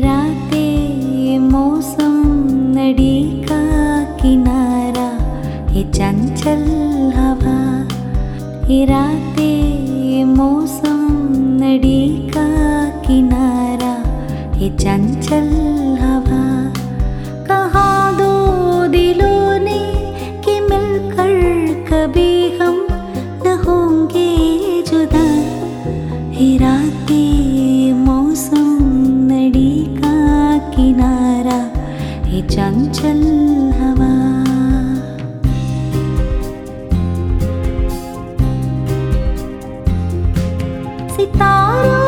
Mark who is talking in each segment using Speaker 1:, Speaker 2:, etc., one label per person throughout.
Speaker 1: रातें मौसम नदी का किनारा ये चंचल हवा। ये रातें मौसम नदी का चंचल हवा, कहा दो दिलों ने कि मिलकर कभी हम न होंगे जुदा? हिरा के मौसम नदी का किनारा, ये चंचल हवा। सितारों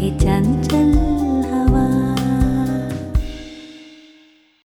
Speaker 1: thì chán chân